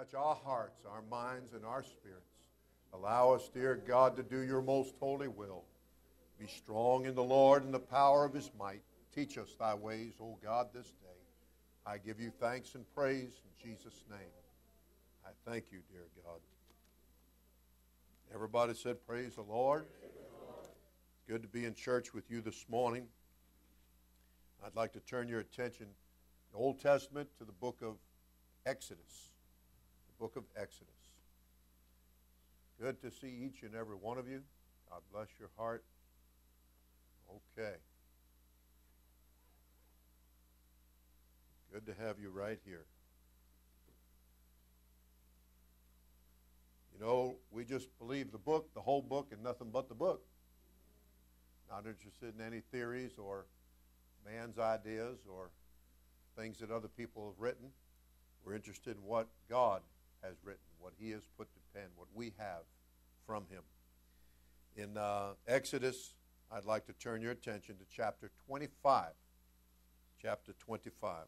Touch our hearts, our minds, and our spirits. Allow us, dear God, to do your most holy will. Be strong in the Lord and the power of his might. Teach us thy ways, O God, this day. I give you thanks and praise in Jesus' name. I thank you, dear God. Everybody said, Praise the Lord. Good to be in church with you this morning. I'd like to turn your attention, the Old Testament, to the book of Exodus. Book of Exodus. Good to see each and every one of you. God bless your heart. Okay. Good to have you right here. You know, we just believe the book, the whole book, and nothing but the book. Not interested in any theories or man's ideas or things that other people have written. We're interested in what God has written, what He has put to pen, what we have from Him. In uh, Exodus, I'd like to turn your attention to chapter 25. Chapter 25.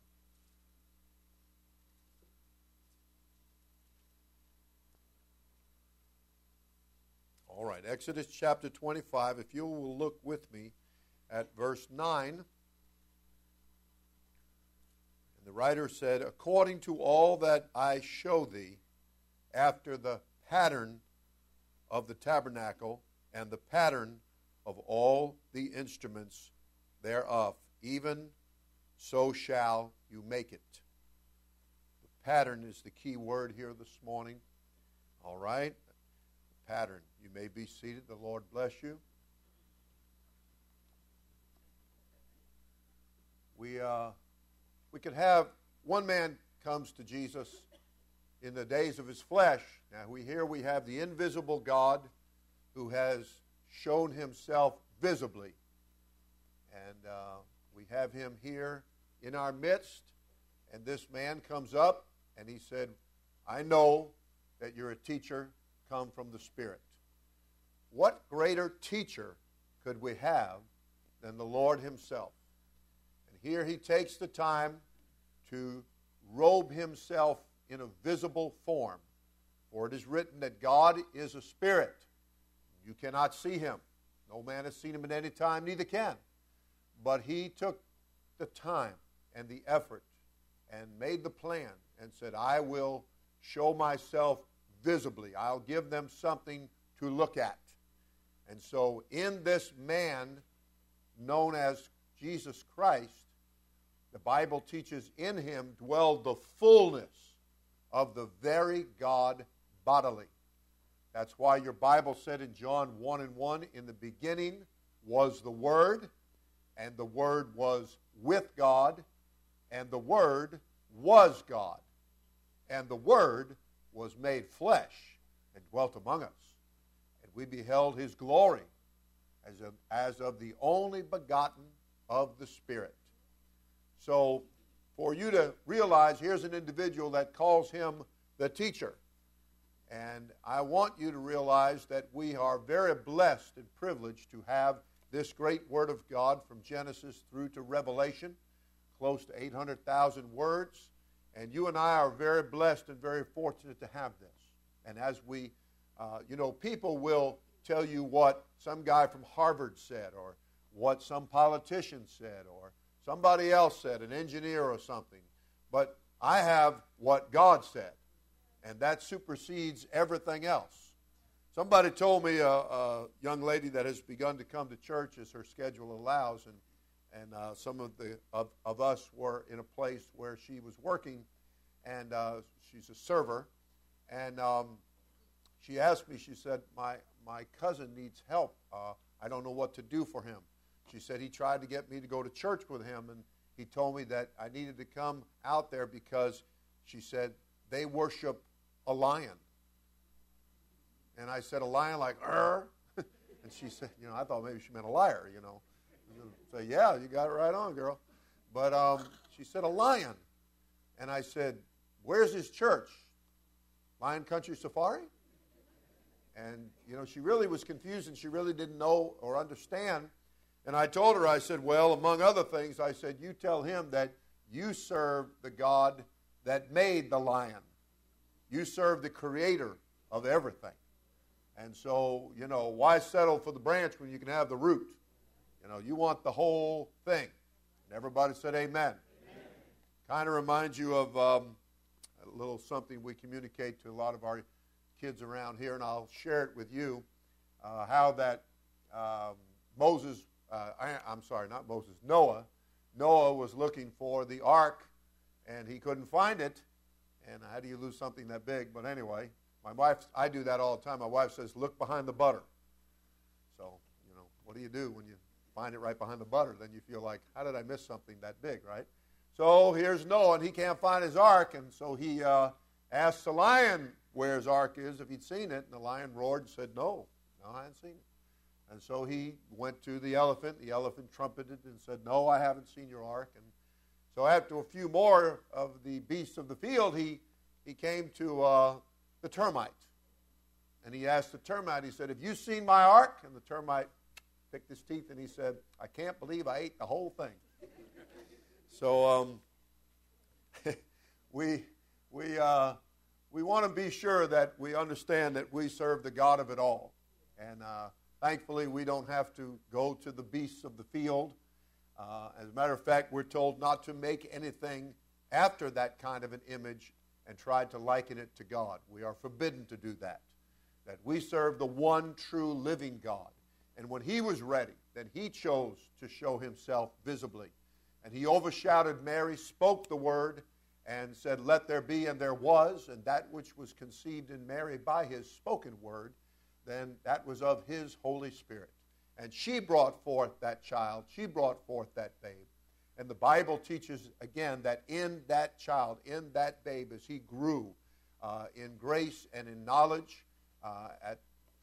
All right, Exodus chapter 25. If you will look with me at verse 9. And the writer said, According to all that I show thee, after the pattern of the tabernacle and the pattern of all the instruments thereof, even so shall you make it. The pattern is the key word here this morning. All right? pattern. You may be seated. The Lord bless you. We, uh, we could have one man comes to Jesus in the days of his flesh. Now, we here we have the invisible God who has shown himself visibly. And uh, we have him here in our midst. And this man comes up and he said, I know that you're a teacher come from the Spirit. What greater teacher could we have than the Lord Himself? And here He takes the time to robe Himself in a visible form. For it is written that God is a spirit. You cannot see Him. No man has seen Him at any time, neither can. But He took the time and the effort and made the plan and said, I will show myself visibly. I'll give them something to look at. And so, in this man known as Jesus Christ, the Bible teaches in him dwelled the fullness of the very God bodily. That's why your Bible said in John 1 and 1 in the beginning was the Word, and the Word was with God, and the Word was God. And the Word was made flesh and dwelt among us. And we beheld his glory as of, as of the only begotten of the Spirit. So, for you to realize, here's an individual that calls him the teacher. And I want you to realize that we are very blessed and privileged to have this great Word of God from Genesis through to Revelation, close to 800,000 words. And you and I are very blessed and very fortunate to have this. And as we, uh, you know, people will tell you what some guy from Harvard said, or what some politician said, or somebody else said, an engineer or something. But I have what God said, and that supersedes everything else. Somebody told me a, a young lady that has begun to come to church as her schedule allows, and and uh, some of the of, of us were in a place where she was working, and uh, she's a server, and um, she asked me. She said, "My my cousin needs help. Uh, I don't know what to do for him." She said he tried to get me to go to church with him, and he told me that I needed to come out there because she said they worship a lion. And I said, "A lion like er?" and she said, "You know, I thought maybe she meant a liar, you know." Say, yeah, you got it right on, girl. But um, she said, a lion. And I said, where's his church? Lion Country Safari? And, you know, she really was confused and she really didn't know or understand. And I told her, I said, well, among other things, I said, you tell him that you serve the God that made the lion. You serve the creator of everything. And so, you know, why settle for the branch when you can have the root? You know, you want the whole thing. And everybody said amen. amen. Kind of reminds you of um, a little something we communicate to a lot of our kids around here, and I'll share it with you uh, how that um, Moses, uh, I, am sorry, not Moses, Noah, Noah was looking for the ark and he couldn't find it. And how do you lose something that big? But anyway, my wife, I do that all the time. My wife says, look behind the butter. So, you know, what do you do when you find it right behind the butter? Then you feel like, how did I miss something that big, right? So here's Noah, and he can't find his ark. And so he uh, asks the lion where his ark is, if he'd seen it. And the lion roared and said, no, no, I haven't seen it. And so he went to the elephant. The elephant trumpeted and said, no, I haven't seen your ark. And so after a few more of the beasts of the field, he, he came to uh, the termite. And he asked the termite, he said, Have you seen my ark? And the termite picked his teeth and he said, I can't believe I ate the whole thing. so um, we, we, uh, we want to be sure that we understand that we serve the God of it all. And uh, thankfully, we don't have to go to the beasts of the field uh, as a matter of fact, we're told not to make anything after that kind of an image and try to liken it to God. We are forbidden to do that. That we serve the one true living God. And when he was ready, then he chose to show himself visibly. And he overshadowed Mary, spoke the word, and said, Let there be, and there was. And that which was conceived in Mary by his spoken word, then that was of his Holy Spirit. And she brought forth that child. She brought forth that babe. And the Bible teaches again that in that child, in that babe, as he grew uh, in grace and in knowledge, uh, at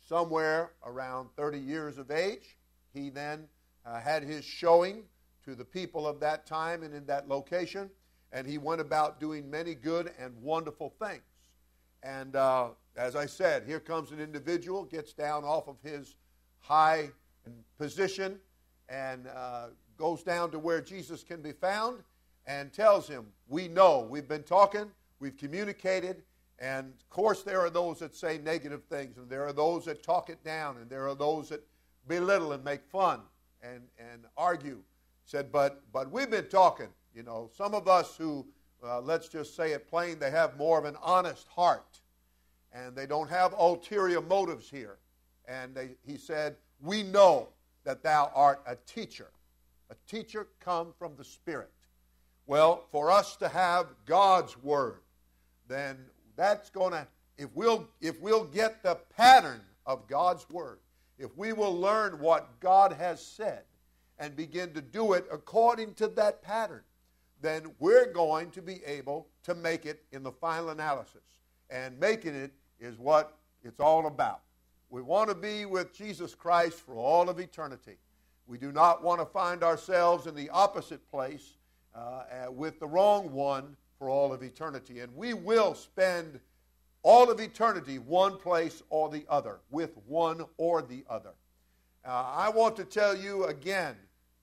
somewhere around 30 years of age, he then uh, had his showing to the people of that time and in that location. And he went about doing many good and wonderful things. And uh, as I said, here comes an individual, gets down off of his high position and uh, goes down to where Jesus can be found and tells him, We know, we've been talking, we've communicated, and of course, there are those that say negative things, and there are those that talk it down, and there are those that belittle and make fun and, and argue. Said, but, but we've been talking. You know, some of us who, uh, let's just say it plain, they have more of an honest heart, and they don't have ulterior motives here. And they, he said, we know that thou art a teacher. A teacher come from the Spirit. Well, for us to have God's word, then that's going to if we'll if we'll get the pattern of God's word, if we will learn what God has said and begin to do it according to that pattern, then we're going to be able to make it in the final analysis. And making it is what it's all about. We want to be with Jesus Christ for all of eternity. We do not want to find ourselves in the opposite place uh, uh, with the wrong one for all of eternity. And we will spend all of eternity one place or the other, with one or the other. Uh, I want to tell you again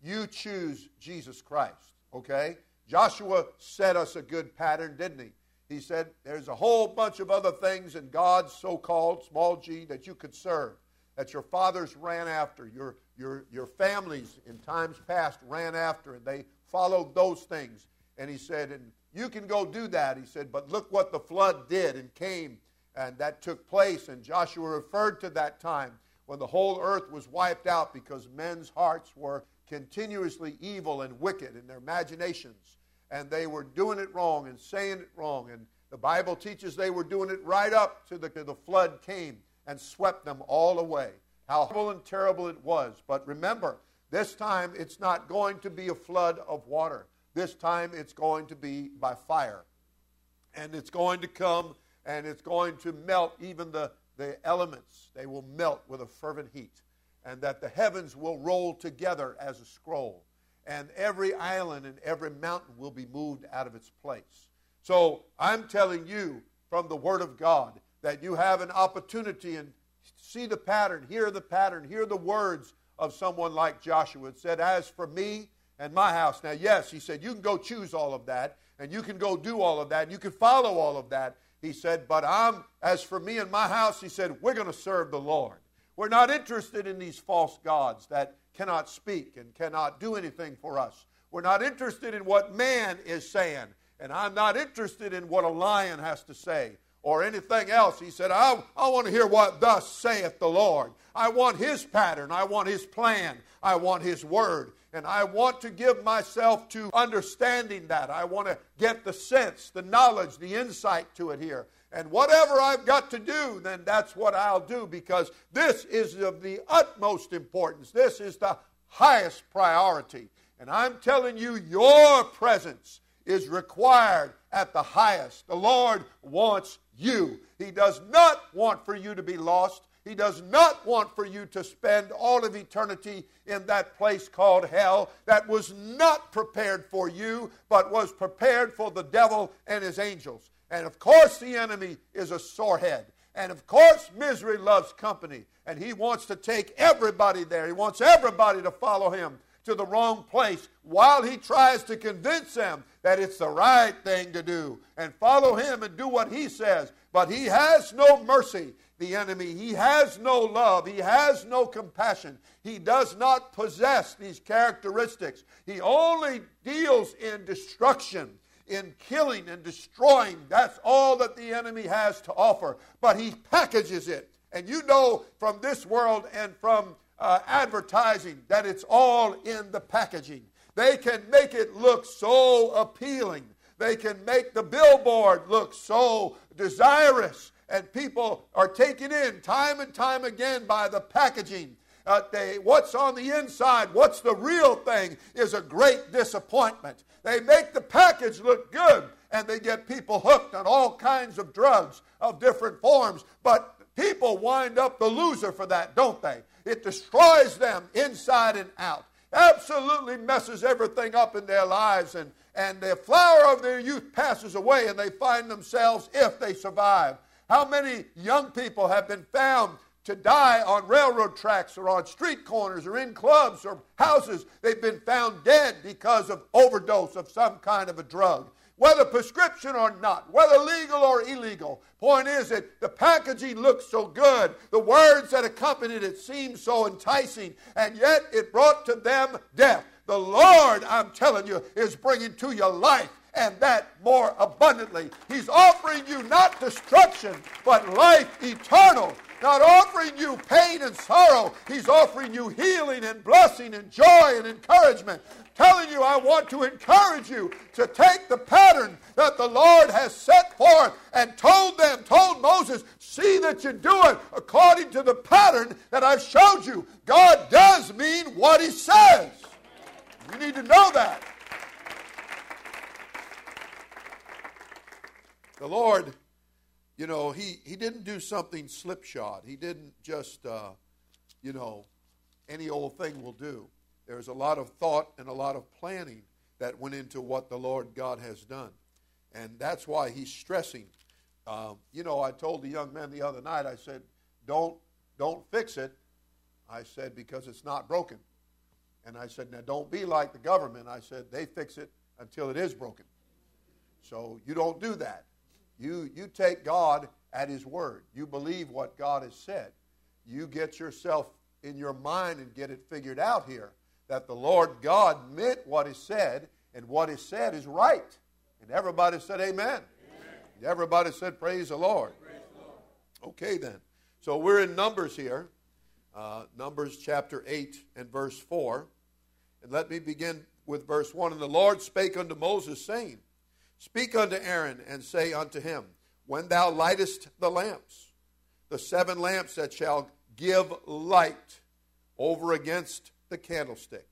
you choose Jesus Christ, okay? Joshua set us a good pattern, didn't he? He said, There's a whole bunch of other things in God's so called small g that you could serve, that your fathers ran after, your, your, your families in times past ran after, and they followed those things. And he said, And you can go do that. He said, But look what the flood did and came, and that took place. And Joshua referred to that time when the whole earth was wiped out because men's hearts were continuously evil and wicked in their imaginations and they were doing it wrong and saying it wrong. And the Bible teaches they were doing it right up to the, the flood came and swept them all away. How horrible and terrible it was. But remember, this time it's not going to be a flood of water. This time it's going to be by fire. And it's going to come and it's going to melt even the, the elements. They will melt with a fervent heat. And that the heavens will roll together as a scroll and every island and every mountain will be moved out of its place. So I'm telling you from the Word of God that you have an opportunity and see the pattern, hear the pattern, hear the words of someone like Joshua. It said, As for me and my house. Now, yes, he said, you can go choose all of that, and you can go do all of that, and you can follow all of that. He said, But I'm, as for me and my house, he said, we're going to serve the Lord. We're not interested in these false gods that cannot speak and cannot do anything for us. We're not interested in what man is saying. And I'm not interested in what a lion has to say or anything else. He said, I, I want to hear what thus saith the Lord. I want his pattern. I want his plan. I want his word. And I want to give myself to understanding that. I want to get the sense, the knowledge, the insight to it here. And whatever I've got to do, then that's what I'll do because this is of the utmost importance. This is the highest priority. And I'm telling you, your presence is required at the highest. The Lord wants you. He does not want for you to be lost. He does not want for you to spend all of eternity in that place called hell that was not prepared for you, but was prepared for the devil and his angels. And of course, the enemy is a sorehead. And of course, misery loves company. And he wants to take everybody there. He wants everybody to follow him to the wrong place while he tries to convince them that it's the right thing to do and follow him and do what he says. But he has no mercy, the enemy. He has no love. He has no compassion. He does not possess these characteristics. He only deals in destruction in killing and destroying. That's all that the enemy has to offer. But he packages it. And you know from this world and from uh, advertising that it's all in the packaging. They can make it look so appealing. They can make the billboard look so desirous. And people are taken in time and time again by the packaging. Uh, they, what's on the inside, what's the real thing, is a great disappointment. They make the package look good, and they get people hooked on all kinds of drugs of different forms. But people wind up the loser for that, don't they? It destroys them inside and out. Absolutely messes everything up in their lives, and, and the flower of their youth passes away, and they find themselves, if they survive. How many young people have been found to die on railroad tracks or on street corners or in clubs or houses? They've been found dead because of overdose of some kind of a drug whether prescription or not, whether legal or illegal. Point is that the packaging looks so good, the words that accompanied it seemed so enticing, and yet it brought to them death. The Lord, I'm telling you, is bringing to you life and that more abundantly. He's offering you not destruction, but life eternal. Not offering you pain and sorrow. He's offering you healing and blessing and joy and encouragement telling you, I want to encourage you to take the pattern that the Lord has set forth and told them, told Moses, see that you do it according to the pattern that I've showed you. God does mean what He says. You need to know that. The Lord, you know, He, he didn't do something slipshod. He didn't just, uh, you know, any old thing will do. There's a lot of thought and a lot of planning that went into what the Lord God has done. And that's why he's stressing. Um, you know, I told the young man the other night, I said, don't, don't fix it. I said, because it's not broken. And I said, now don't be like the government. I said, they fix it until it is broken. So you don't do that. You, you take God at his word. You believe what God has said. You get yourself in your mind and get it figured out here that the Lord God meant what He said, and what He said is right. And everybody said, Amen. Amen. Everybody said, Praise the Lord. Praise the Lord. Okay, then. So we're in Numbers here, uh, Numbers chapter 8 and verse 4. And let me begin with verse 1. And the Lord spake unto Moses, saying, Speak unto Aaron, and say unto him, When thou lightest the lamps, the seven lamps that shall give light over against the candlestick.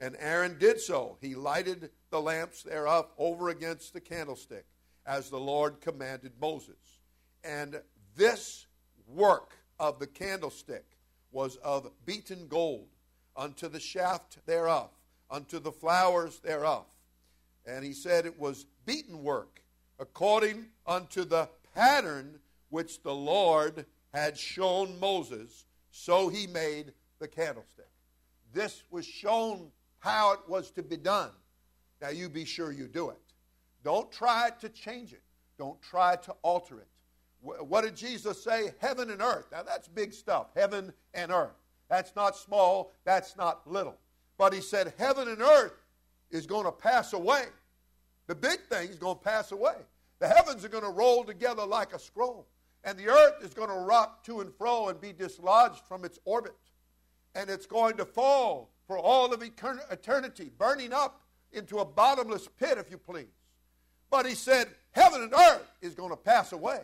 And Aaron did so. He lighted the lamps thereof over against the candlestick, as the Lord commanded Moses. And this work of the candlestick was of beaten gold, unto the shaft thereof, unto the flowers thereof. And he said it was beaten work, according unto the pattern which the Lord had shown Moses, so he made the candlestick. This was shown how it was to be done. Now, you be sure you do it. Don't try to change it. Don't try to alter it. What did Jesus say? Heaven and earth. Now that's big stuff. Heaven and earth. That's not small, that's not little. But he said, Heaven and earth is going to pass away. The big thing is going to pass away. The heavens are going to roll together like a scroll, and the earth is going to rock to and fro and be dislodged from its orbit. And it's going to fall for all of eternity, burning up into a bottomless pit, if you please. But he said, Heaven and earth is going to pass away.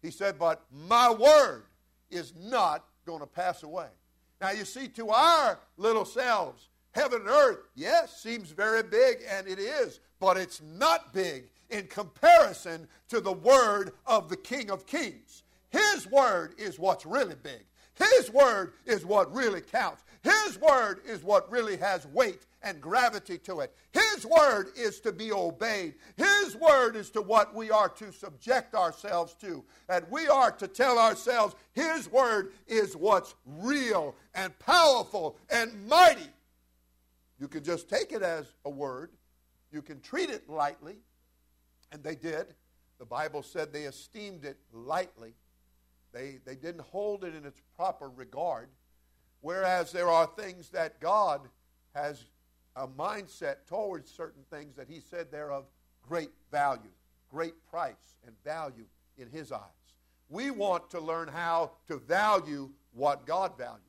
He said, But my word is not going to pass away. Now, you see, to our little selves, heaven and earth, yes, seems very big, and it is, but it's not big in comparison to the word of the King of Kings. His word is what's really big. His word is what really counts. His word is what really has weight and gravity to it. His word is to be obeyed. His word is to what we are to subject ourselves to. And we are to tell ourselves His word is what's real and powerful and mighty. You can just take it as a word, you can treat it lightly, and they did. The Bible said they esteemed it lightly. They, they didn't hold it in its proper regard. Whereas there are things that God has a mindset towards certain things that He said they're of great value, great price, and value in His eyes. We want to learn how to value what God values.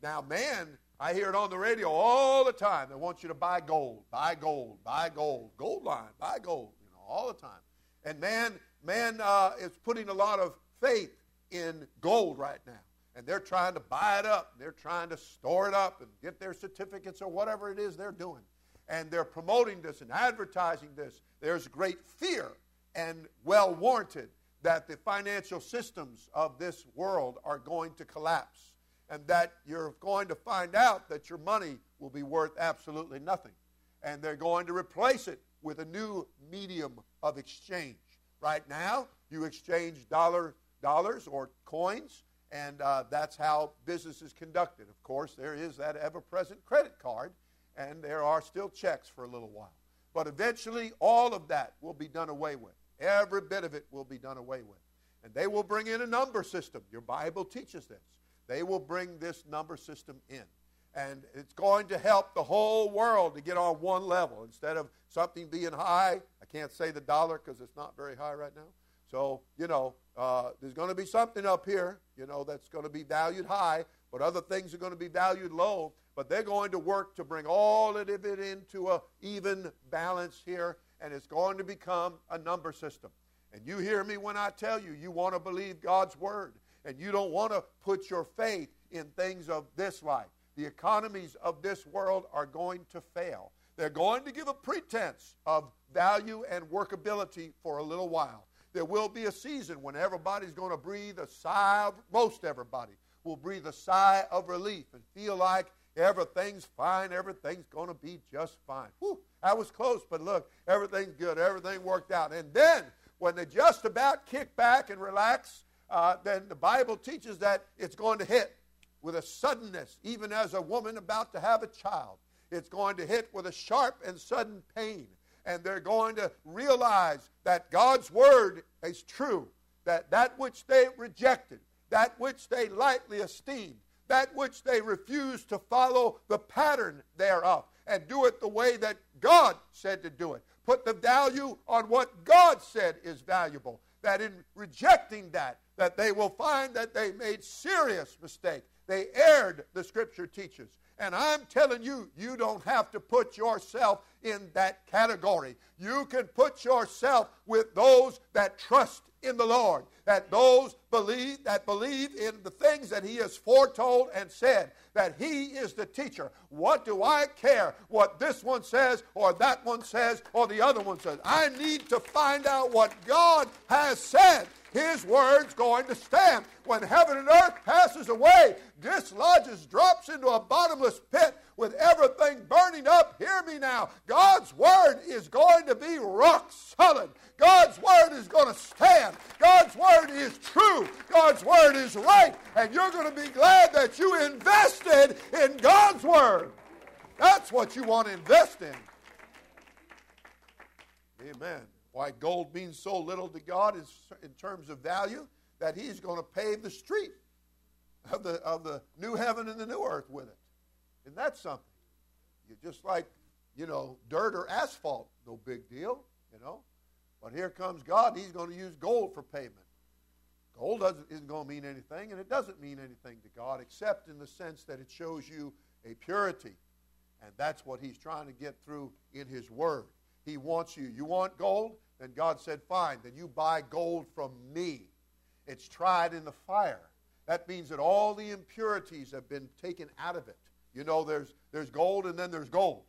Now, man, I hear it on the radio all the time. They want you to buy gold, buy gold, buy gold, Goldline, buy gold, you know, all the time. And man, man uh, is putting a lot of faith in gold right now and they're trying to buy it up. They're trying to store it up and get their certificates or whatever it is they're doing. And they're promoting this and advertising this. There's great fear and well warranted that the financial systems of this world are going to collapse and that you're going to find out that your money will be worth absolutely nothing. And they're going to replace it with a new medium of exchange. Right now, you exchange dollar dollars or coins and uh, that's how business is conducted. Of course, there is that ever present credit card, and there are still checks for a little while. But eventually, all of that will be done away with. Every bit of it will be done away with. And they will bring in a number system. Your Bible teaches this. They will bring this number system in. And it's going to help the whole world to get on one level. Instead of something being high, I can't say the dollar because it's not very high right now. So, you know, uh, there's going to be something up here, you know, that's going to be valued high, but other things are going to be valued low. But they're going to work to bring all of it into a even balance here, and it's going to become a number system. And you hear me when I tell you, you want to believe God's word, and you don't want to put your faith in things of this life. The economies of this world are going to fail. They're going to give a pretense of value and workability for a little while there will be a season when everybody's going to breathe a sigh of, most everybody will breathe a sigh of relief and feel like everything's fine, everything's going to be just fine. Whew, that was close, but look, everything's good, everything worked out. And then, when they just about kick back and relax, uh, then the Bible teaches that it's going to hit with a suddenness, even as a woman about to have a child. It's going to hit with a sharp and sudden pain and they're going to realize that God's word is true, that that which they rejected, that which they lightly esteemed, that which they refused to follow the pattern thereof and do it the way that God said to do it. Put the value on what God said is valuable. That in rejecting that, that they will find that they made serious mistake. They erred, the scripture teaches. And I'm telling you, you don't have to put yourself in that category. You can put yourself with those that trust in the Lord, that those believe that believe in the things that he has foretold and said, that he is the teacher. What do I care what this one says or that one says or the other one says? I need to find out what God has said. His word's going to stand. When heaven and earth passes away, dislodges, drops into a bottomless pit with everything burning up. Hear me now. God's word is going to be rock solid. God's word is going to stand. God's word is true. God's word is right. And you're going to be glad that you invested in God's word. That's what you want to invest in. Amen. Why gold means so little to God is in terms of value that He's going to pave the street of the, of the new heaven and the new earth with it. And that's something. You just like, you know, dirt or asphalt, no big deal, you know. But here comes God, He's going to use gold for pavement. Gold doesn't, isn't going to mean anything, and it doesn't mean anything to God except in the sense that it shows you a purity. And that's what He's trying to get through in His Word. He wants you. You want gold? Then God said, Fine, then you buy gold from me. It's tried in the fire. That means that all the impurities have been taken out of it. You know, there's, there's gold and then there's gold.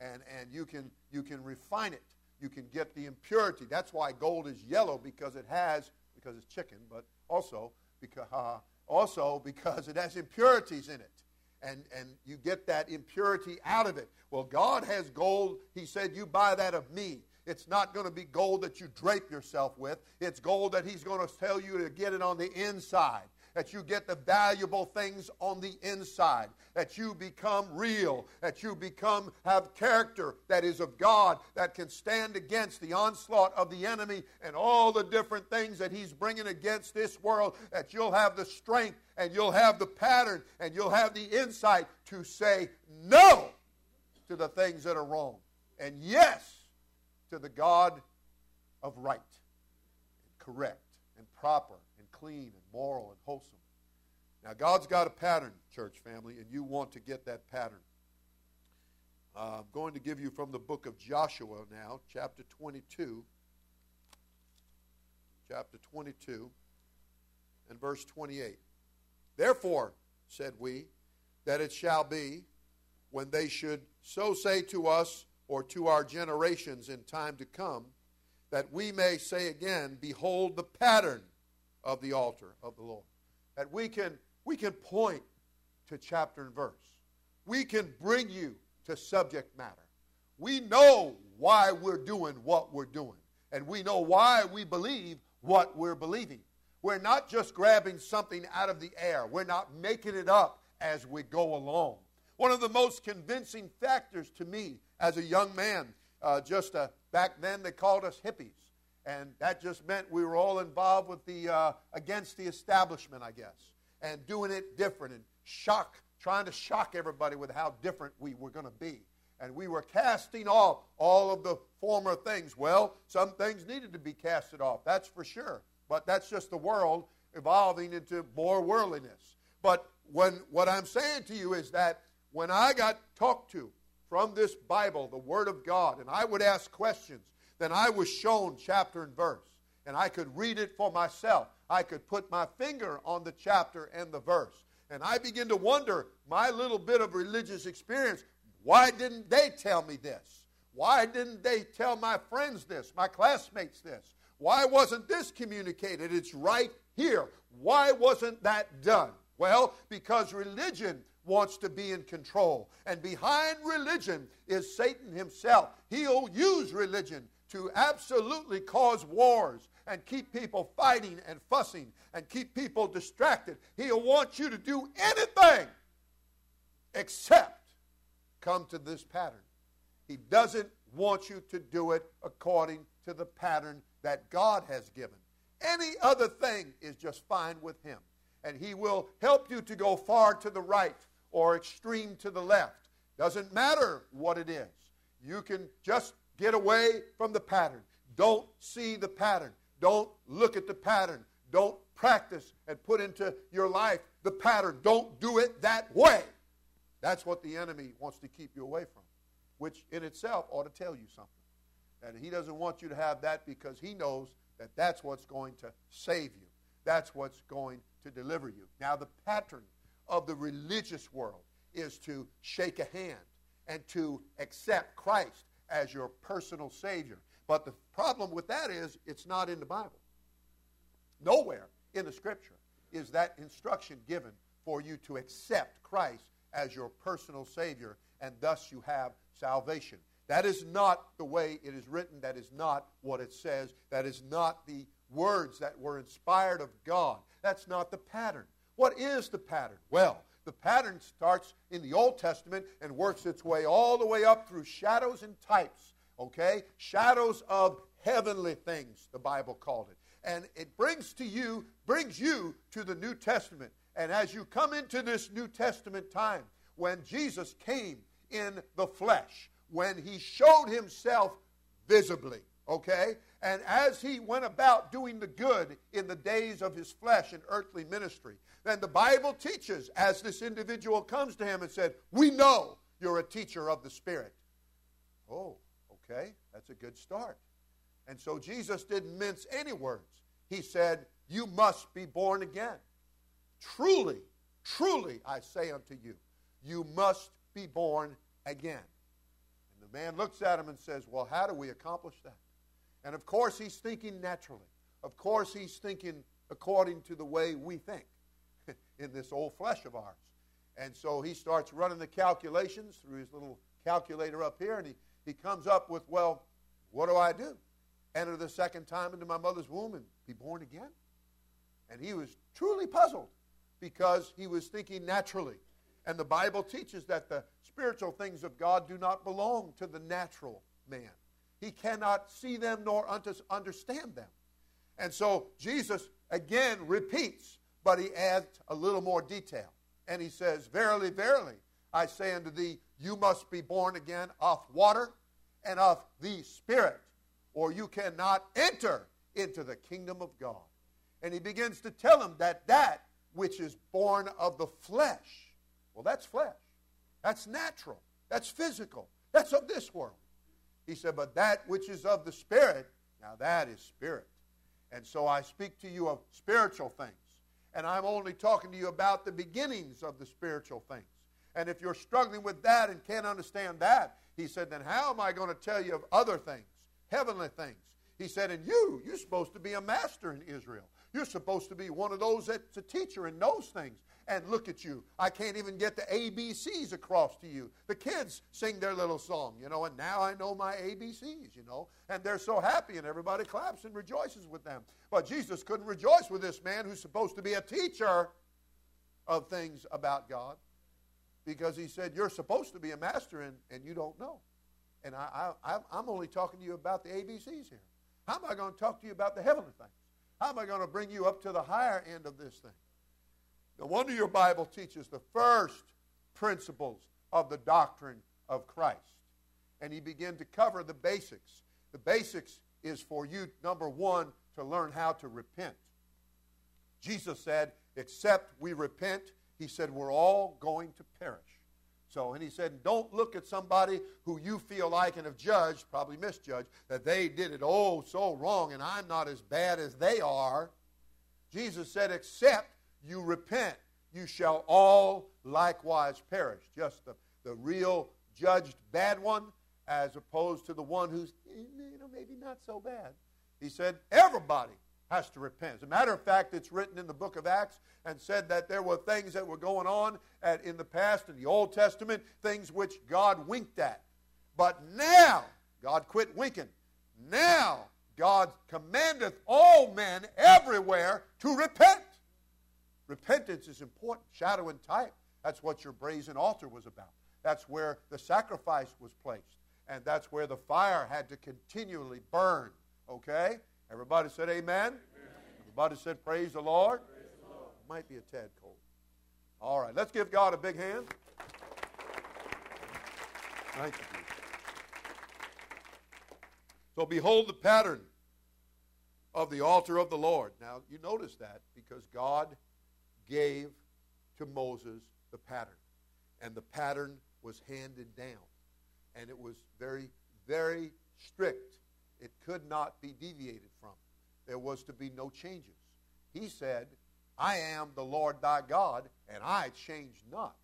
And, and you, can, you can refine it. You can get the impurity. That's why gold is yellow because it has, because it's chicken, but also because, uh, also because it has impurities in it. And, and you get that impurity out of it. Well, God has gold. He said, You buy that of me. It's not going to be gold that you drape yourself with. It's gold that He's going to tell you to get it on the inside that you get the valuable things on the inside, that you become real, that you become have character that is of God that can stand against the onslaught of the enemy and all the different things that he's bringing against this world, that you'll have the strength and you'll have the pattern and you'll have the insight to say no to the things that are wrong and yes to the God of right and correct and proper and clean and moral and wholesome. Now, God's got a pattern, church family, and you want to get that pattern. Uh, I'm going to give you from the book of Joshua now, chapter 22. Chapter 22 and verse 28. Therefore, said we, that it shall be when they should so say to us or to our generations in time to come, that we may say again, Behold the pattern of the altar of the Lord. That we can, we can point to chapter and verse. We can bring you to subject matter. We know why we're doing what we're doing. And we know why we believe what we're believing. We're not just grabbing something out of the air. We're not making it up as we go along. One of the most convincing factors to me as a young man, uh, just uh, back then they called us hippies and that just meant we were all involved with the uh, against the establishment, I guess, and doing it different and shock, trying to shock everybody with how different we were going to be. And we were casting off all of the former things. Well, some things needed to be casted off, that's for sure. But that's just the world evolving into more worldliness. But when what I'm saying to you is that when I got talked to from this Bible, the Word of God, and I would ask questions, then I was shown chapter and verse. And I could read it for myself. I could put my finger on the chapter and the verse. And I begin to wonder my little bit of religious experience why didn't they tell me this? Why didn't they tell my friends this, my classmates this? Why wasn't this communicated? It's right here. Why wasn't that done? Well, because religion wants to be in control. And behind religion is Satan himself. He'll use religion to absolutely cause wars and keep people fighting and fussing and keep people distracted. He'll want you to do anything except come to this pattern. He doesn't want you to do it according to the pattern that God has given. Any other thing is just fine with Him. And He will help you to go far to the right or extreme to the left. Doesn't matter what it is. You can just Get away from the pattern. Don't see the pattern. Don't look at the pattern. Don't practice and put into your life the pattern. Don't do it that way. That's what the enemy wants to keep you away from, which in itself ought to tell you something. And he doesn't want you to have that because he knows that that's what's going to save you. That's what's going to deliver you. Now, the pattern of the religious world is to shake a hand and to accept Christ as your personal Savior. But the problem with that is it's not in the Bible. Nowhere in the Scripture is that instruction given for you to accept Christ as your personal Savior, and thus you have salvation. That is not the way it is written. That is not what it says. That is not the words that were inspired of God. That's not the pattern. What is the pattern? Well, the pattern starts in the Old Testament and works its way all the way up through shadows and types, okay? Shadows of heavenly things, the Bible called it. And it brings to you, brings you to the New Testament. And as you come into this New Testament time, when Jesus came in the flesh, when he showed himself visibly, okay? And as he went about doing the good in the days of his flesh and earthly ministry, then the Bible teaches as this individual comes to him and said, We know you're a teacher of the Spirit. Oh, okay, that's a good start. And so Jesus didn't mince any words. He said, You must be born again. Truly, truly, I say unto you, you must be born again. And the man looks at him and says, Well, how do we accomplish that? And of course, he's thinking naturally. Of course, he's thinking according to the way we think in this old flesh of ours. And so he starts running the calculations through his little calculator up here, and he, he comes up with, Well, what do I do? enter the second time into my mother's womb and be born again? And he was truly puzzled because he was thinking naturally. And the Bible teaches that the spiritual things of God do not belong to the natural man. He cannot see them nor understand them. And so Jesus again repeats, but he adds a little more detail. And he says, Verily, verily, I say unto thee, you must be born again of water and of the Spirit or you cannot enter into the kingdom of God. And he begins to tell him that that which is born of the flesh, well, that's flesh. That's natural. That's physical. That's of this world. He said, but that which is of the Spirit, now that is spirit. And so I speak to you of spiritual things. And I'm only talking to you about the beginnings of the spiritual things. And if you're struggling with that and can't understand that, he said, then how am I going to tell you of other things? heavenly things. He said, and you, you're supposed to be a master in Israel. You're supposed to be one of those that's a teacher and knows things. And look at you. I can't even get the ABCs across to you. The kids sing their little song, you know, and now I know my ABCs, you know. And they're so happy, and everybody claps and rejoices with them. But Jesus couldn't rejoice with this man who's supposed to be a teacher of things about God because he said, You're supposed to be a master, and, and you don't know. And I, I, I'm only talking to you about the ABCs here. How am I going to talk to you about the heavenly things? How am I going to bring you up to the higher end of this thing? No wonder your Bible teaches the first principles of the doctrine of Christ. And he began to cover the basics. The basics is for you, number one, to learn how to repent. Jesus said, except we repent, he said, we're all going to perish. So, and he said, don't look at somebody who you feel like and have judged, probably misjudged, that they did it oh so wrong and I'm not as bad as they are. Jesus said, except you repent, you shall all likewise perish. Just the, the real judged bad one as opposed to the one who's, eh, you know, maybe not so bad. He said, everybody has to repent. As a matter of fact, it's written in the book of Acts and said that there were things that were going on at, in the past in the Old Testament, things which God winked at. But now, God quit winking. Now, God commandeth all men everywhere to repent. Repentance is important. Shadow and type. That's what your brazen altar was about. That's where the sacrifice was placed. And that's where the fire had to continually burn. Okay? Everybody said amen. amen. Everybody said praise the Lord. Praise the Lord. Might be a tad cold. All right, let's give God a big hand. Thank you. So behold the pattern of the altar of the Lord. Now you notice that because God gave to Moses the pattern. And the pattern was handed down. And it was very, very strict it could not be deviated from. There was to be no changes. He said, I am the Lord thy God, and I change not.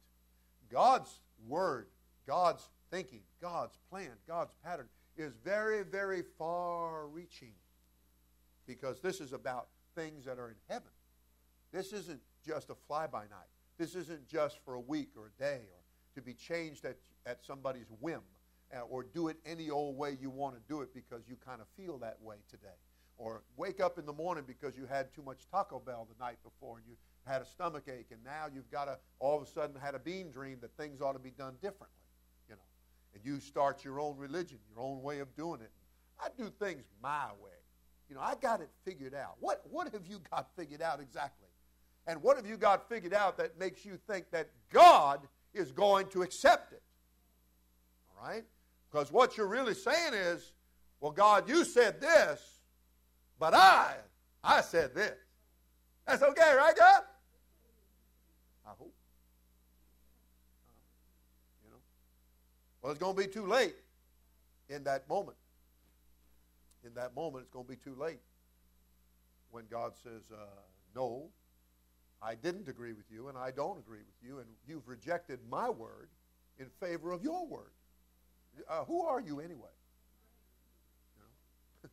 God's word, God's thinking, God's plan, God's pattern is very, very far reaching because this is about things that are in heaven. This isn't just a fly by night. This isn't just for a week or a day or to be changed at, at somebody's whim. Uh, or do it any old way you want to do it because you kind of feel that way today. Or wake up in the morning because you had too much Taco Bell the night before and you had a stomach ache and now you've got to all of a sudden had a bean dream that things ought to be done differently, you know. And you start your own religion, your own way of doing it. I do things my way. You know, I got it figured out. What, what have you got figured out exactly? And what have you got figured out that makes you think that God is going to accept it? All right? Because what you're really saying is, well, God, you said this, but I, I said this. That's okay, right, God? I hope. You know. Well, it's going to be too late in that moment. In that moment, it's going to be too late when God says, uh, no, I didn't agree with you, and I don't agree with you, and you've rejected my word in favor of your word. Uh, who are you anyway?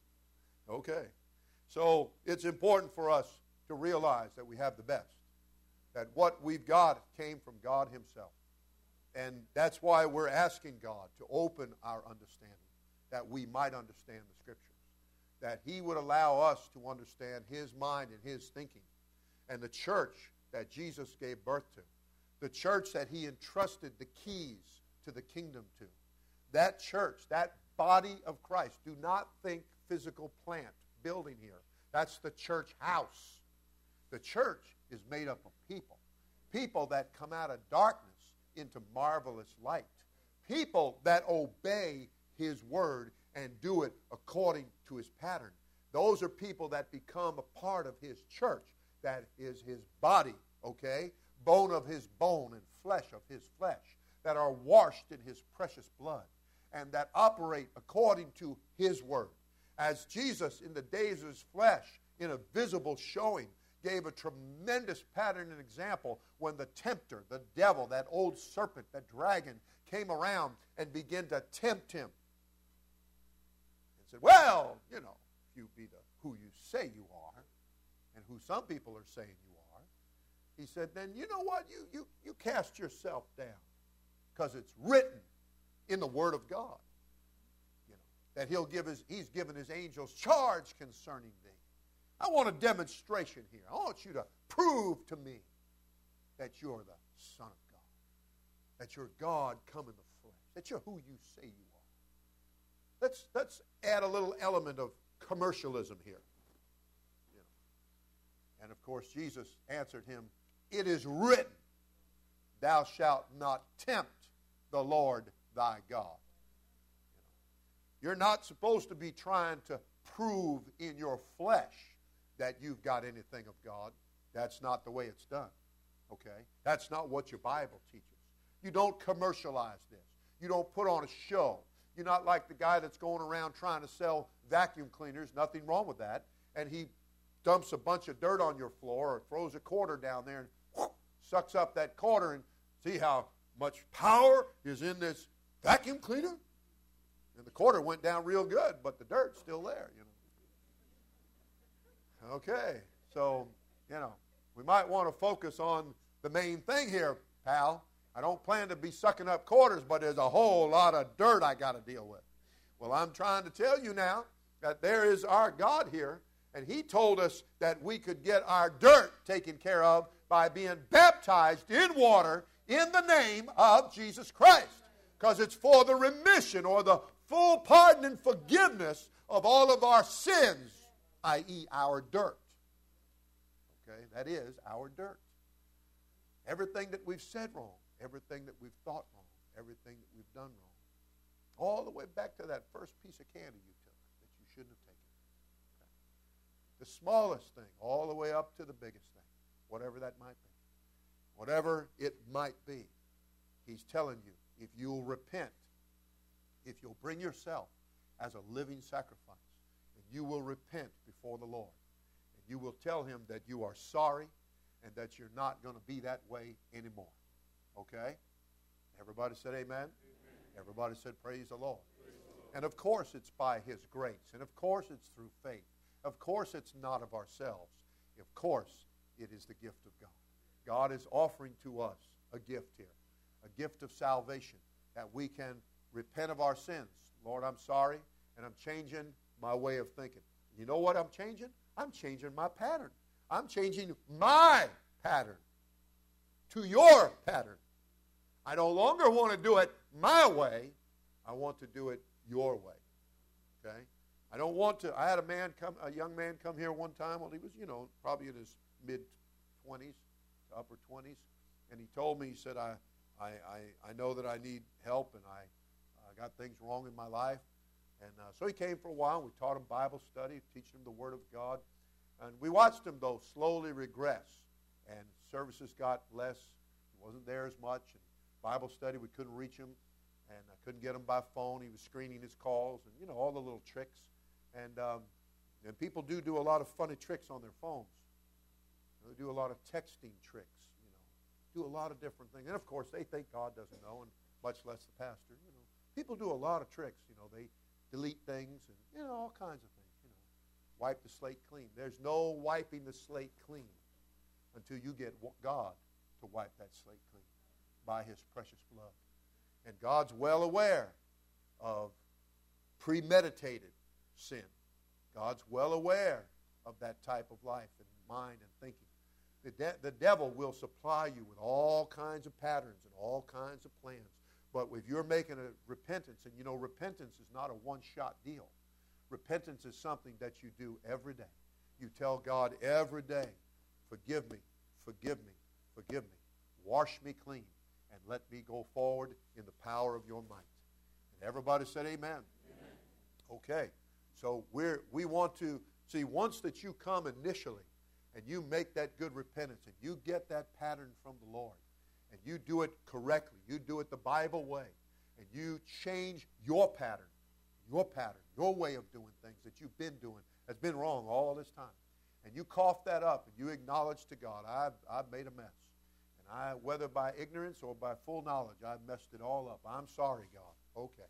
Okay. So it's important for us to realize that we have the best, that what we've got came from God Himself. And that's why we're asking God to open our understanding, that we might understand the Scriptures, that He would allow us to understand His mind and His thinking. And the church that Jesus gave birth to, the church that He entrusted the keys to the kingdom to, that church, that body of Christ, do not think physical plant building here. That's the church house. The church is made up of people. People that come out of darkness into marvelous light. People that obey his word and do it according to his pattern. Those are people that become a part of his church. That is his body, okay? Bone of his bone and flesh of his flesh. That are washed in his precious blood and that operate according to his word. As Jesus, in the days of his flesh, in a visible showing, gave a tremendous pattern and example when the tempter, the devil, that old serpent, that dragon, came around and began to tempt him. And said, Well, you know, if you be the who you say you are, and who some people are saying you are, he said, then you know what? You you you cast yourself down. Because it's written in the Word of God. You know, that he'll give his, he's given his angels charge concerning thee. I want a demonstration here. I want you to prove to me that you're the Son of God, that you're God come in the flesh, that you're who you say you are. Let's, let's add a little element of commercialism here. You know. And of course, Jesus answered him, It is written, Thou shalt not tempt the Lord thy God. You're not supposed to be trying to prove in your flesh that you've got anything of God. That's not the way it's done. Okay? That's not what your Bible teaches. You don't commercialize this. You don't put on a show. You're not like the guy that's going around trying to sell vacuum cleaners. Nothing wrong with that. And he dumps a bunch of dirt on your floor or throws a quarter down there and whoosh, sucks up that quarter and see how much power is in this vacuum cleaner? And the quarter went down real good, but the dirt's still there, you know. Okay, so, you know, we might want to focus on the main thing here, pal. I don't plan to be sucking up quarters, but there's a whole lot of dirt I got to deal with. Well, I'm trying to tell you now that there is our God here, and He told us that we could get our dirt taken care of by being baptized in water in the name of Jesus Christ because it's for the remission or the full pardon and forgiveness of all of our sins, i.e., our dirt. Okay, that is our dirt. Everything that we've said wrong, everything that we've thought wrong, everything that we've done wrong. All the way back to that first piece of candy you took that you shouldn't have taken. Okay. The smallest thing, all the way up to the biggest thing, whatever that might be. Whatever it might be, he's telling you if you'll repent, if you'll bring yourself as a living sacrifice, and you will repent before the Lord, and you will tell him that you are sorry and that you're not going to be that way anymore. Okay? Everybody said amen? amen. Everybody said praise the. Praise the Lord. And of course it's by his grace. And of course it's through faith. Of course it's not of ourselves. Of course it is the gift of God. God is offering to us a gift here a gift of salvation that we can repent of our sins. Lord, I'm sorry, and I'm changing my way of thinking. You know what I'm changing? I'm changing my pattern. I'm changing my pattern to your pattern. I no longer want to do it my way. I want to do it your way. Okay? I don't want to. I had a man come, a young man come here one time. Well, he was, you know, probably in his mid 20s, upper 20s, and he told me, he said, I, I, I, I know that I need help and I uh, got things wrong in my life. And uh, so he came for a while. We taught him Bible study, teaching him the Word of God. And we watched him, though, slowly regress. And services got less. He wasn't there as much. And Bible study, we couldn't reach him. And I couldn't get him by phone. He was screening his calls and, you know, all the little tricks. And, um, and people do do a lot of funny tricks on their phones. They do a lot of texting tricks, do a lot of different things. And, of course, they think God doesn't know, and much less the pastor, you know. People do a lot of tricks, you know. They delete things and, you know, all kinds of things, you know. Wipe the slate clean. There's no wiping the slate clean until you get God to wipe that slate clean by his precious blood. And God's well aware of premeditated sin. God's well aware of that type of life and mind and thinking. The, de- the devil will supply you with all kinds of patterns and all kinds of plans. But if you're making a repentance, and you know, repentance is not a one shot deal, repentance is something that you do every day. You tell God every day, forgive me, forgive me, forgive me, wash me clean, and let me go forward in the power of your might. And everybody said, Amen. amen. Okay. So we're, we want to see once that you come initially and you make that good repentance and you get that pattern from the Lord and you do it correctly, you do it the Bible way, and you change your pattern, your pattern, your way of doing things that you've been doing has been wrong all this time. And you cough that up and you acknowledge to God, I've, I've made a mess. And I, whether by ignorance or by full knowledge, I've messed it all up. I'm sorry, God. Okay.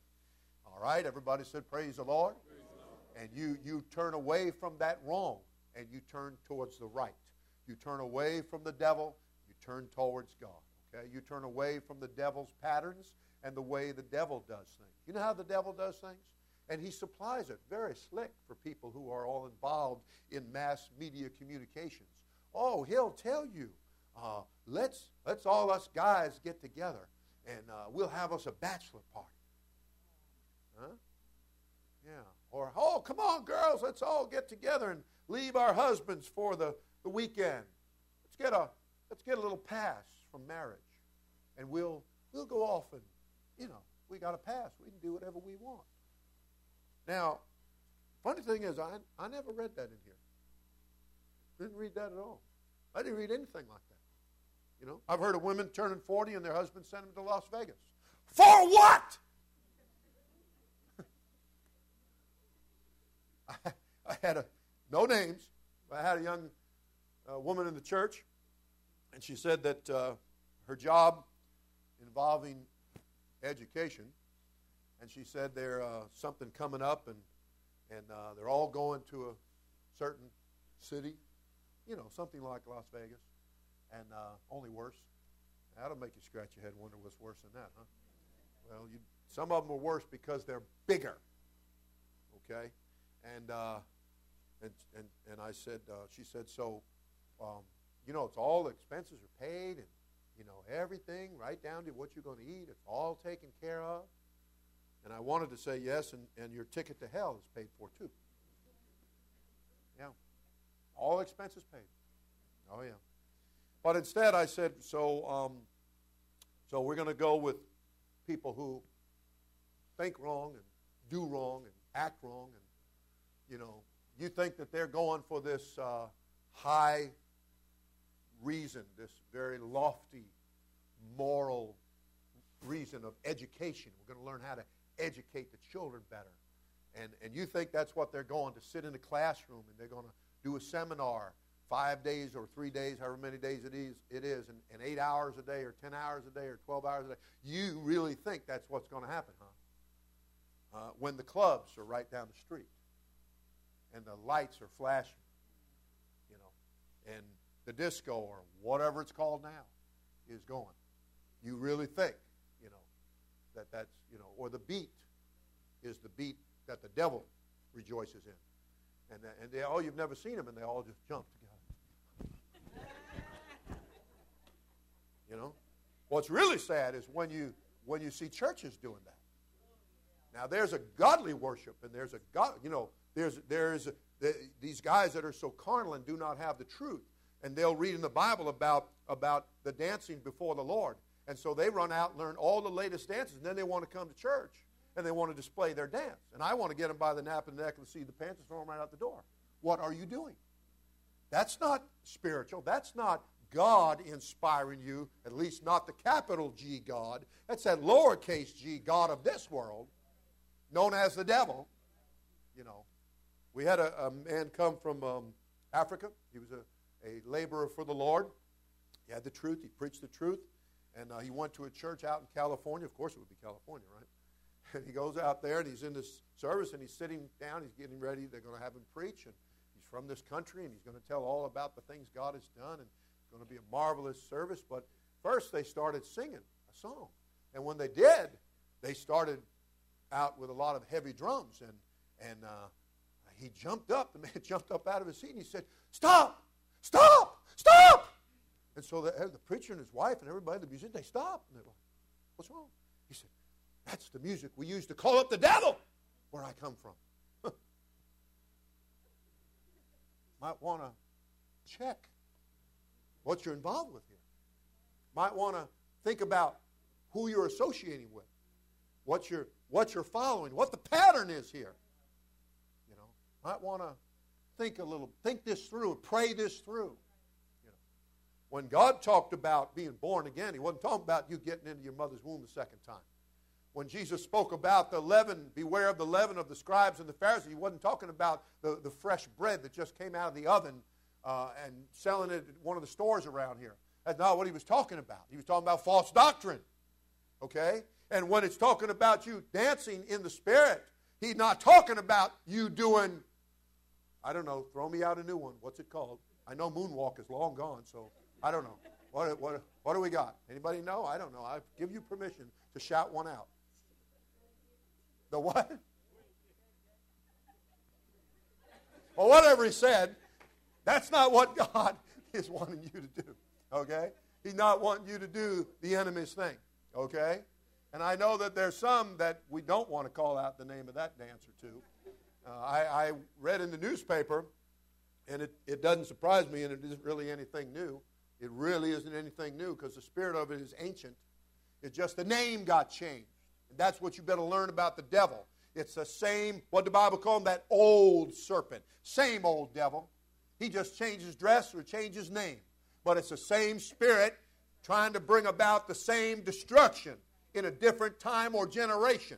All right, everybody said, Praise the Lord. Praise the Lord. And you, you turn away from that wrong and you turn towards the right. You turn away from the devil, you turn towards God. Okay? You turn away from the devil's patterns and the way the devil does things. You know how the devil does things? And he supplies it very slick for people who are all involved in mass media communications. Oh, he'll tell you, uh, let's, let's all us guys get together and uh, we'll have us a bachelor party. Huh? Yeah. Or, oh, come on, girls, let's all get together and leave our husbands for the, the weekend. Let's get a let's get a little pass from marriage. And we'll we'll go off and, you know, we got a pass. We can do whatever we want. Now, funny thing is I I never read that in here. Didn't read that at all. I didn't read anything like that. You know, I've heard of women turning 40 and their husband sent them to Las Vegas. For what? I, I had a no names. I had a young uh, woman in the church, and she said that uh, her job involving education, and she said there's uh, something coming up, and and uh, they're all going to a certain city, you know, something like Las Vegas, and uh, only worse. That'll make you scratch your head and wonder what's worse than that, huh? Well, you, some of them are worse because they're bigger. Okay, and uh, and, and, and I said, uh, she said, so, um, you know, it's all the expenses are paid and, you know, everything, right down to what you're going to eat, it's all taken care of. And I wanted to say yes, and, and your ticket to hell is paid for too. Yeah. All expenses paid. Oh, yeah. But instead, I said, so, um, so we're going to go with people who think wrong and do wrong and act wrong and, you know, you think that they're going for this uh, high reason, this very lofty moral reason of education. We're going to learn how to educate the children better. And, and you think that's what they're going to sit in the classroom and they're going to do a seminar five days or three days, however many days it is, it is and, and eight hours a day or 10 hours a day or 12 hours a day. You really think that's what's going to happen, huh? Uh, when the clubs are right down the street and the lights are flashing, you know, and the disco or whatever it's called now is going. You really think, you know, that that's, you know, or the beat is the beat that the devil rejoices in. And, and they, oh, you've never seen them, and they all just jump together. you know? What's really sad is when you, when you see churches doing that. Now, there's a godly worship, and there's a God, you know, There's, there's the, these guys that are so carnal and do not have the truth. And they'll read in the Bible about, about the dancing before the Lord. And so they run out and learn all the latest dances, and then they want to come to church and they want to display their dance. And I want to get them by the nape of the neck and see the pants and throw them right out the door. What are you doing? That's not spiritual. That's not God inspiring you, at least not the capital G God. That's that lowercase g God of this world, known as the devil. You know, we had a, a man come from um, Africa. He was a, a laborer for the Lord. He had the truth. He preached the truth. And uh, he went to a church out in California. Of course, it would be California, right? And he goes out there and he's in this service and he's sitting down. He's getting ready. They're going to have him preach. And he's from this country and he's going to tell all about the things God has done. And it's going to be a marvelous service. But first, they started singing a song. And when they did, they started out with a lot of heavy drums. And, and uh, he jumped up. The man jumped up out of his seat and he said, Stop! Stop! Stop! And so the, the preacher and his wife and everybody, in the musician, they stopped. And they're like, What's wrong? He said, That's the music we use to call up the devil where I come from. Might want to check what you're involved with here. Might want to think about who you're associating with, what you're, what you're following, what the pattern is here. Might want to think a little, think this through, pray this through. You know, when God talked about being born again, He wasn't talking about you getting into your mother's womb the second time. When Jesus spoke about the leaven, beware of the leaven of the scribes and the Pharisees, He wasn't talking about the, the fresh bread that just came out of the oven uh, and selling it at one of the stores around here. That's not what He was talking about. He was talking about false doctrine. Okay? And when it's talking about you dancing in the Spirit, he's not talking about you doing, I don't know, throw me out a new one. What's it called? I know moonwalk is long gone, so I don't know. What, what, what do we got? Anybody know? I don't know. I give you permission to shout one out. The what? Well, whatever he said, that's not what God is wanting you to do. Okay? He's not wanting you to do the enemy's thing. Okay? And I know that there's some that we don't want to call out the name of that dancer to. Uh, I, I, read in the newspaper, and it, it doesn't surprise me, and it isn't really anything new. It really isn't anything new because the spirit of it is ancient. It's just the name got changed. And that's what you better learn about the devil. It's the same, what the Bible calls him, that old serpent. Same old devil. He just changes dress or changes name. But it's the same spirit trying to bring about the same destruction in a different time or generation.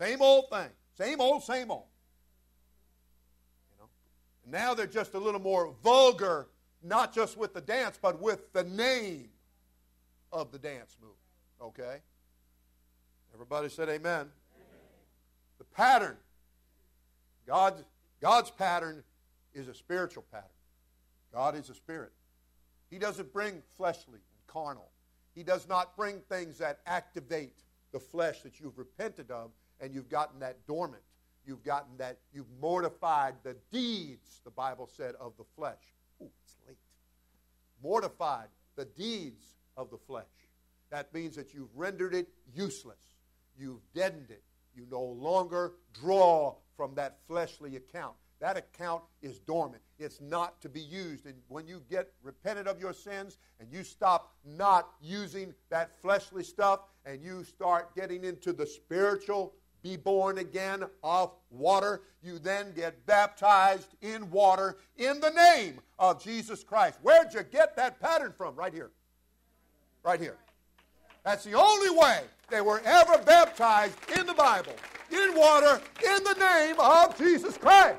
Same old thing. Same old, same old. You know? Now they're just a little more vulgar, not just with the dance, but with the name of the dance move. Okay? Everybody said amen. amen. The pattern. God's, God's pattern is a spiritual pattern. God is a spirit. He doesn't bring fleshly and carnal. He does not bring things that activate the flesh that you've repented of and you've gotten that dormant. You've gotten that, you've mortified the deeds, the Bible said, of the flesh. Ooh, it's late. Mortified the deeds of the flesh. That means that you've rendered it useless. You've deadened it. You no longer draw from that fleshly account. That account is dormant. It's not to be used. And when you get repented of your sins and you stop not using that fleshly stuff and you start getting into the spiritual, be born again of water, you then get baptized in water in the name of Jesus Christ. Where'd you get that pattern from? Right here. Right here. That's the only way they were ever baptized in the Bible, in water, in the name of Jesus Christ.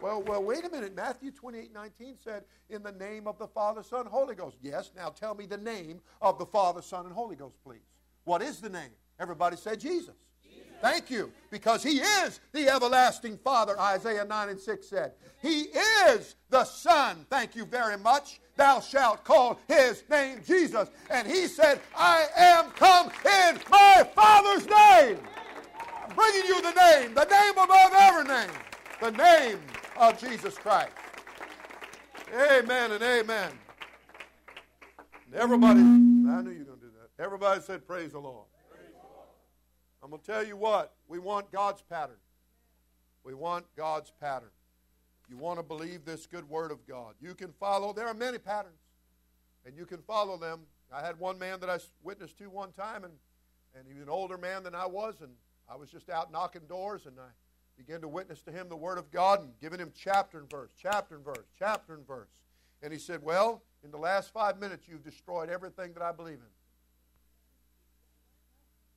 Well, well, wait a minute. Matthew 28 19 said, In the name of the Father, Son, Holy Ghost. Yes, now tell me the name of the Father, Son, and Holy Ghost, please. What is the name? Everybody said Jesus. Jesus. Thank you. Because he is the everlasting Father, Isaiah 9 and 6 said. He is the Son. Thank you very much. Thou shalt call his name Jesus. And he said, I am come in my Father's name. I'm bringing you the name, the name above every name, the name of Jesus Christ. Amen and amen. Everybody, I knew you were going to do that. Everybody said, Praise the Lord. I'm going to tell you what, we want God's pattern. We want God's pattern. You want to believe this good word of God. You can follow, there are many patterns, and you can follow them. I had one man that I witnessed to one time, and, and he was an older man than I was, and I was just out knocking doors, and I began to witness to him the Word of God and giving him chapter and verse, chapter and verse, chapter and verse. And he said, Well, in the last five minutes, you've destroyed everything that I believe in.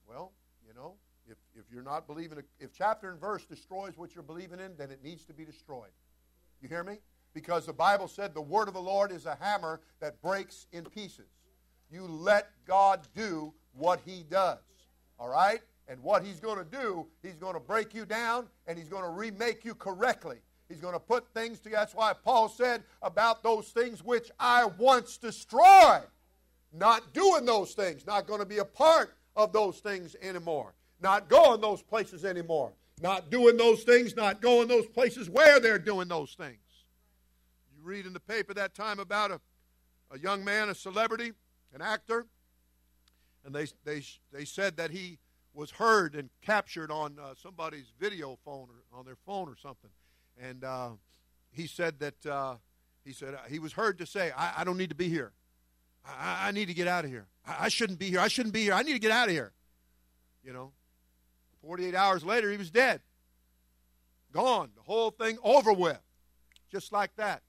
Well, you know, if, if you're not believing, if chapter and verse destroys what you're believing in, then it needs to be destroyed. You hear me? Because the Bible said the word of the Lord is a hammer that breaks in pieces. You let God do what he does. All right? And what he's going to do, he's going to break you down and he's going to remake you correctly. He's going to put things together. That's why Paul said about those things which I once destroyed. Not doing those things, not going to be a part of those things anymore, not going those places anymore, not doing those things, not going those places where they're doing those things. You read in the paper that time about a, a young man, a celebrity, an actor, and they, they, they said that he was heard and captured on uh, somebody's video phone or on their phone or something. And uh, he said that uh, he said uh, he was heard to say, I, I don't need to be here. I, I, need to get out of here. I, I shouldn't be here. I shouldn't be here. I need to get out of here. You know, 48 hours later, he was dead. Gone. The whole thing over with. Just like that.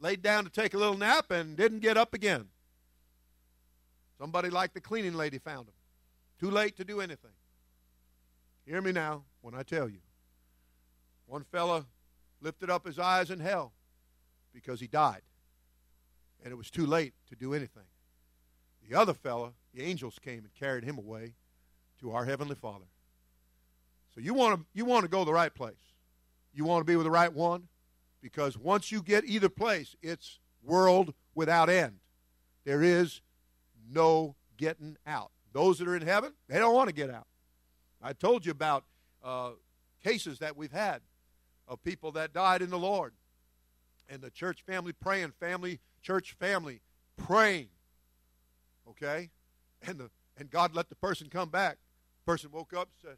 Laid down to take a little nap and didn't get up again. Somebody like the cleaning lady found him. Too late to do anything. Hear me now when I tell you. One fella lifted up his eyes in hell because he died. And it was too late to do anything. The other fella, the angels came and carried him away to our heavenly Father. So you want to you want to go the right place. You want to be with the right one because once you get either place, it's world without end. There is no getting out. Those that are in heaven, they don't want to get out. I told you about uh, cases that we've had of people that died in the Lord. And the church family praying, family, church family praying. Okay? And the and God let the person come back. The person woke up, said,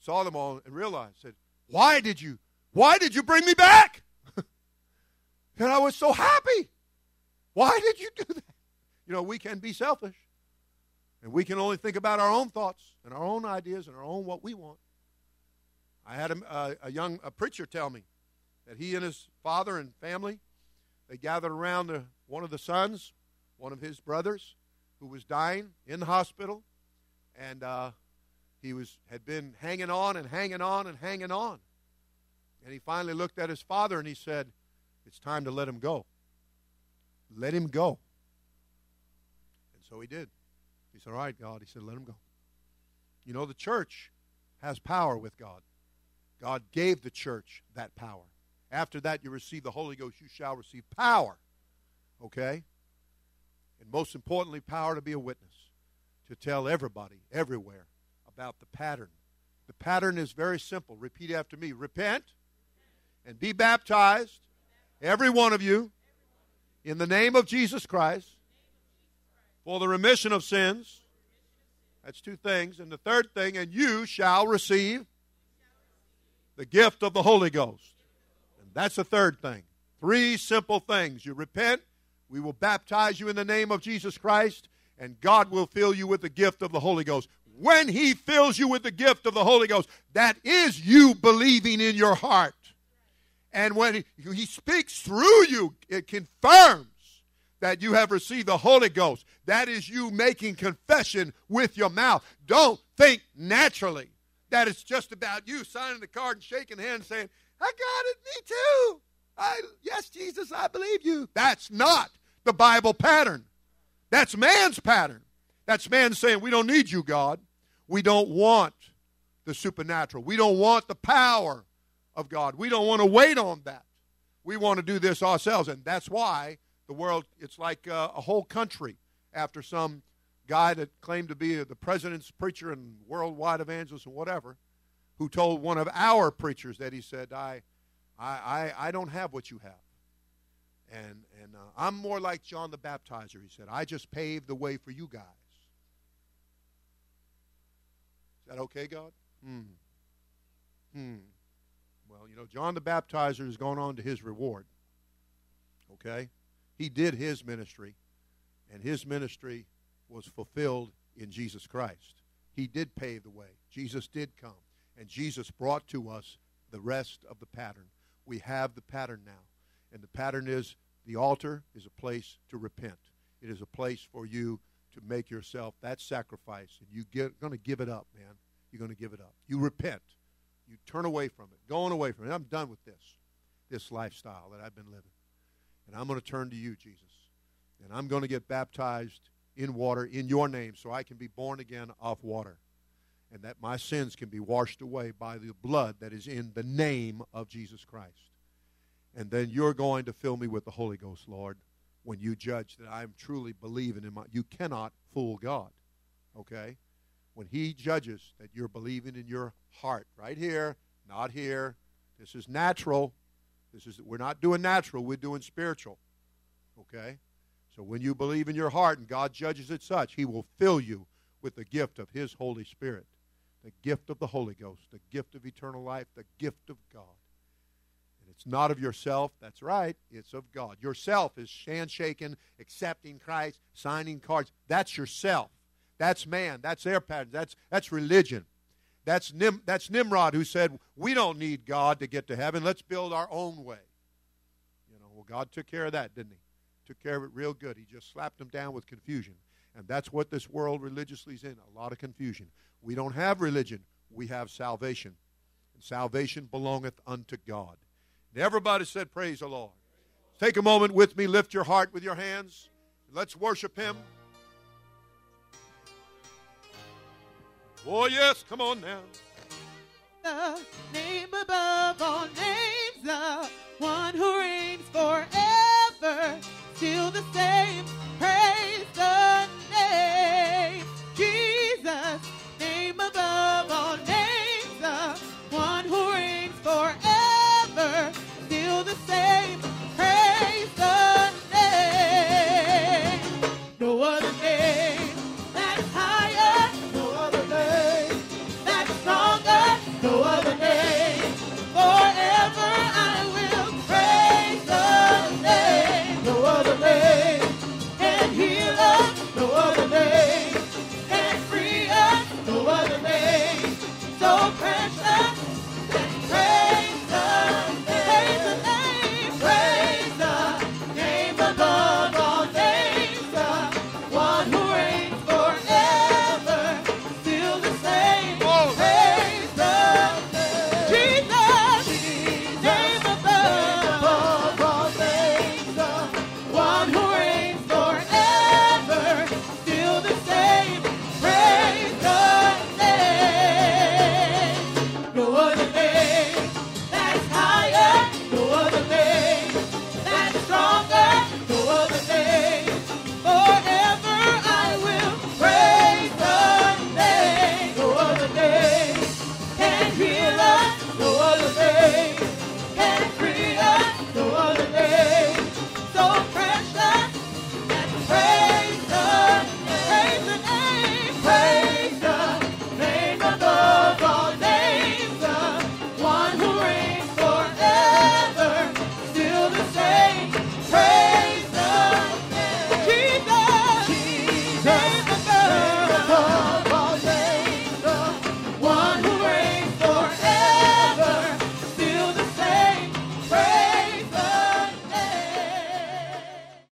saw them all, and realized, said, Why did you? Why did you bring me back? and I was so happy. Why did you do that? You know, we can be selfish. And we can only think about our own thoughts and our own ideas and our own what we want. I had a, a young a preacher tell me that he and his father and family they gathered around the, one of the sons, one of his brothers, who was dying in the hospital, and uh, he was had been hanging on and hanging on and hanging on, and he finally looked at his father and he said, "It's time to let him go. Let him go." And so he did. He said, All right, God. He said, Let him go. You know, the church has power with God. God gave the church that power. After that, you receive the Holy Ghost, you shall receive power. Okay? And most importantly, power to be a witness, to tell everybody, everywhere, about the pattern. The pattern is very simple. Repeat after me repent and be baptized, every one of you, in the name of Jesus Christ for the remission of sins. That's two things. And the third thing, and you shall receive the gift of the Holy Ghost. That's the third thing. Three simple things. You repent, we will baptize you in the name of Jesus Christ, and God will fill you with the gift of the Holy Ghost. When He fills you with the gift of the Holy Ghost, that is you believing in your heart. And when He, he speaks through you, it confirms that you have received the Holy Ghost. That is you making confession with your mouth. Don't think naturally that it's just about you signing the card and shaking hands saying, I got it, me too. I, yes, Jesus, I believe you. That's not the Bible pattern. That's man's pattern. That's man saying, We don't need you, God. We don't want the supernatural. We don't want the power of God. We don't want to wait on that. We want to do this ourselves. And that's why the world, it's like uh, a whole country after some guy that claimed to be the president's preacher and worldwide evangelist and whatever, who told one of our preachers that he said, I, I, I, I don't have what you have. And, and uh, I'm more like John the Baptizer, he said. I just paved the way for you guys. Is that okay, God? Hmm. Hmm. Well, you know, John the Baptizer has gone on to his reward. Okay? He did his ministry, and his ministry was fulfilled in Jesus Christ. He did pave the way. Jesus did come, and Jesus brought to us the rest of the pattern. We have the pattern now. And the pattern is the altar is a place to repent. It is a place for you to make yourself that sacrifice, and you get going to give it up, man. You're going to give it up. You repent. You turn away from it, going away from it. I'm done with this, this lifestyle that I've been living. And I'm going to turn to you, Jesus. And I'm going to get baptized in water in your name so I can be born again of water. And that my sins can be washed away by the blood that is in the name of Jesus Christ. And then you're going to fill me with the Holy Ghost, Lord, when you judge that I'm truly believing in my. You cannot fool God, okay? When He judges that you're believing in your heart, right here, not here. This is natural. This is we're not doing natural. We're doing spiritual, okay? So when you believe in your heart and God judges it such, He will fill you with the gift of His Holy Spirit, the gift of the Holy Ghost, the gift of eternal life, the gift of God. And It's not of yourself. That's right. It's of God. Yourself is handshaking, accepting Christ, signing cards. That's yourself. That's man. That's their pattern. That's, that's religion. That's, Nim, that's Nimrod who said, We don't need God to get to heaven. Let's build our own way. You know, well, God took care of that, didn't he? Took care of it real good. He just slapped them down with confusion. And that's what this world religiously is in a lot of confusion. We don't have religion, we have salvation. And salvation belongeth unto God. And everybody said, Praise the Lord. Take a moment with me, lift your heart with your hands, let's worship Him. Oh, yes, come on now. The name above all names, the one who reigns forever, still the same Save.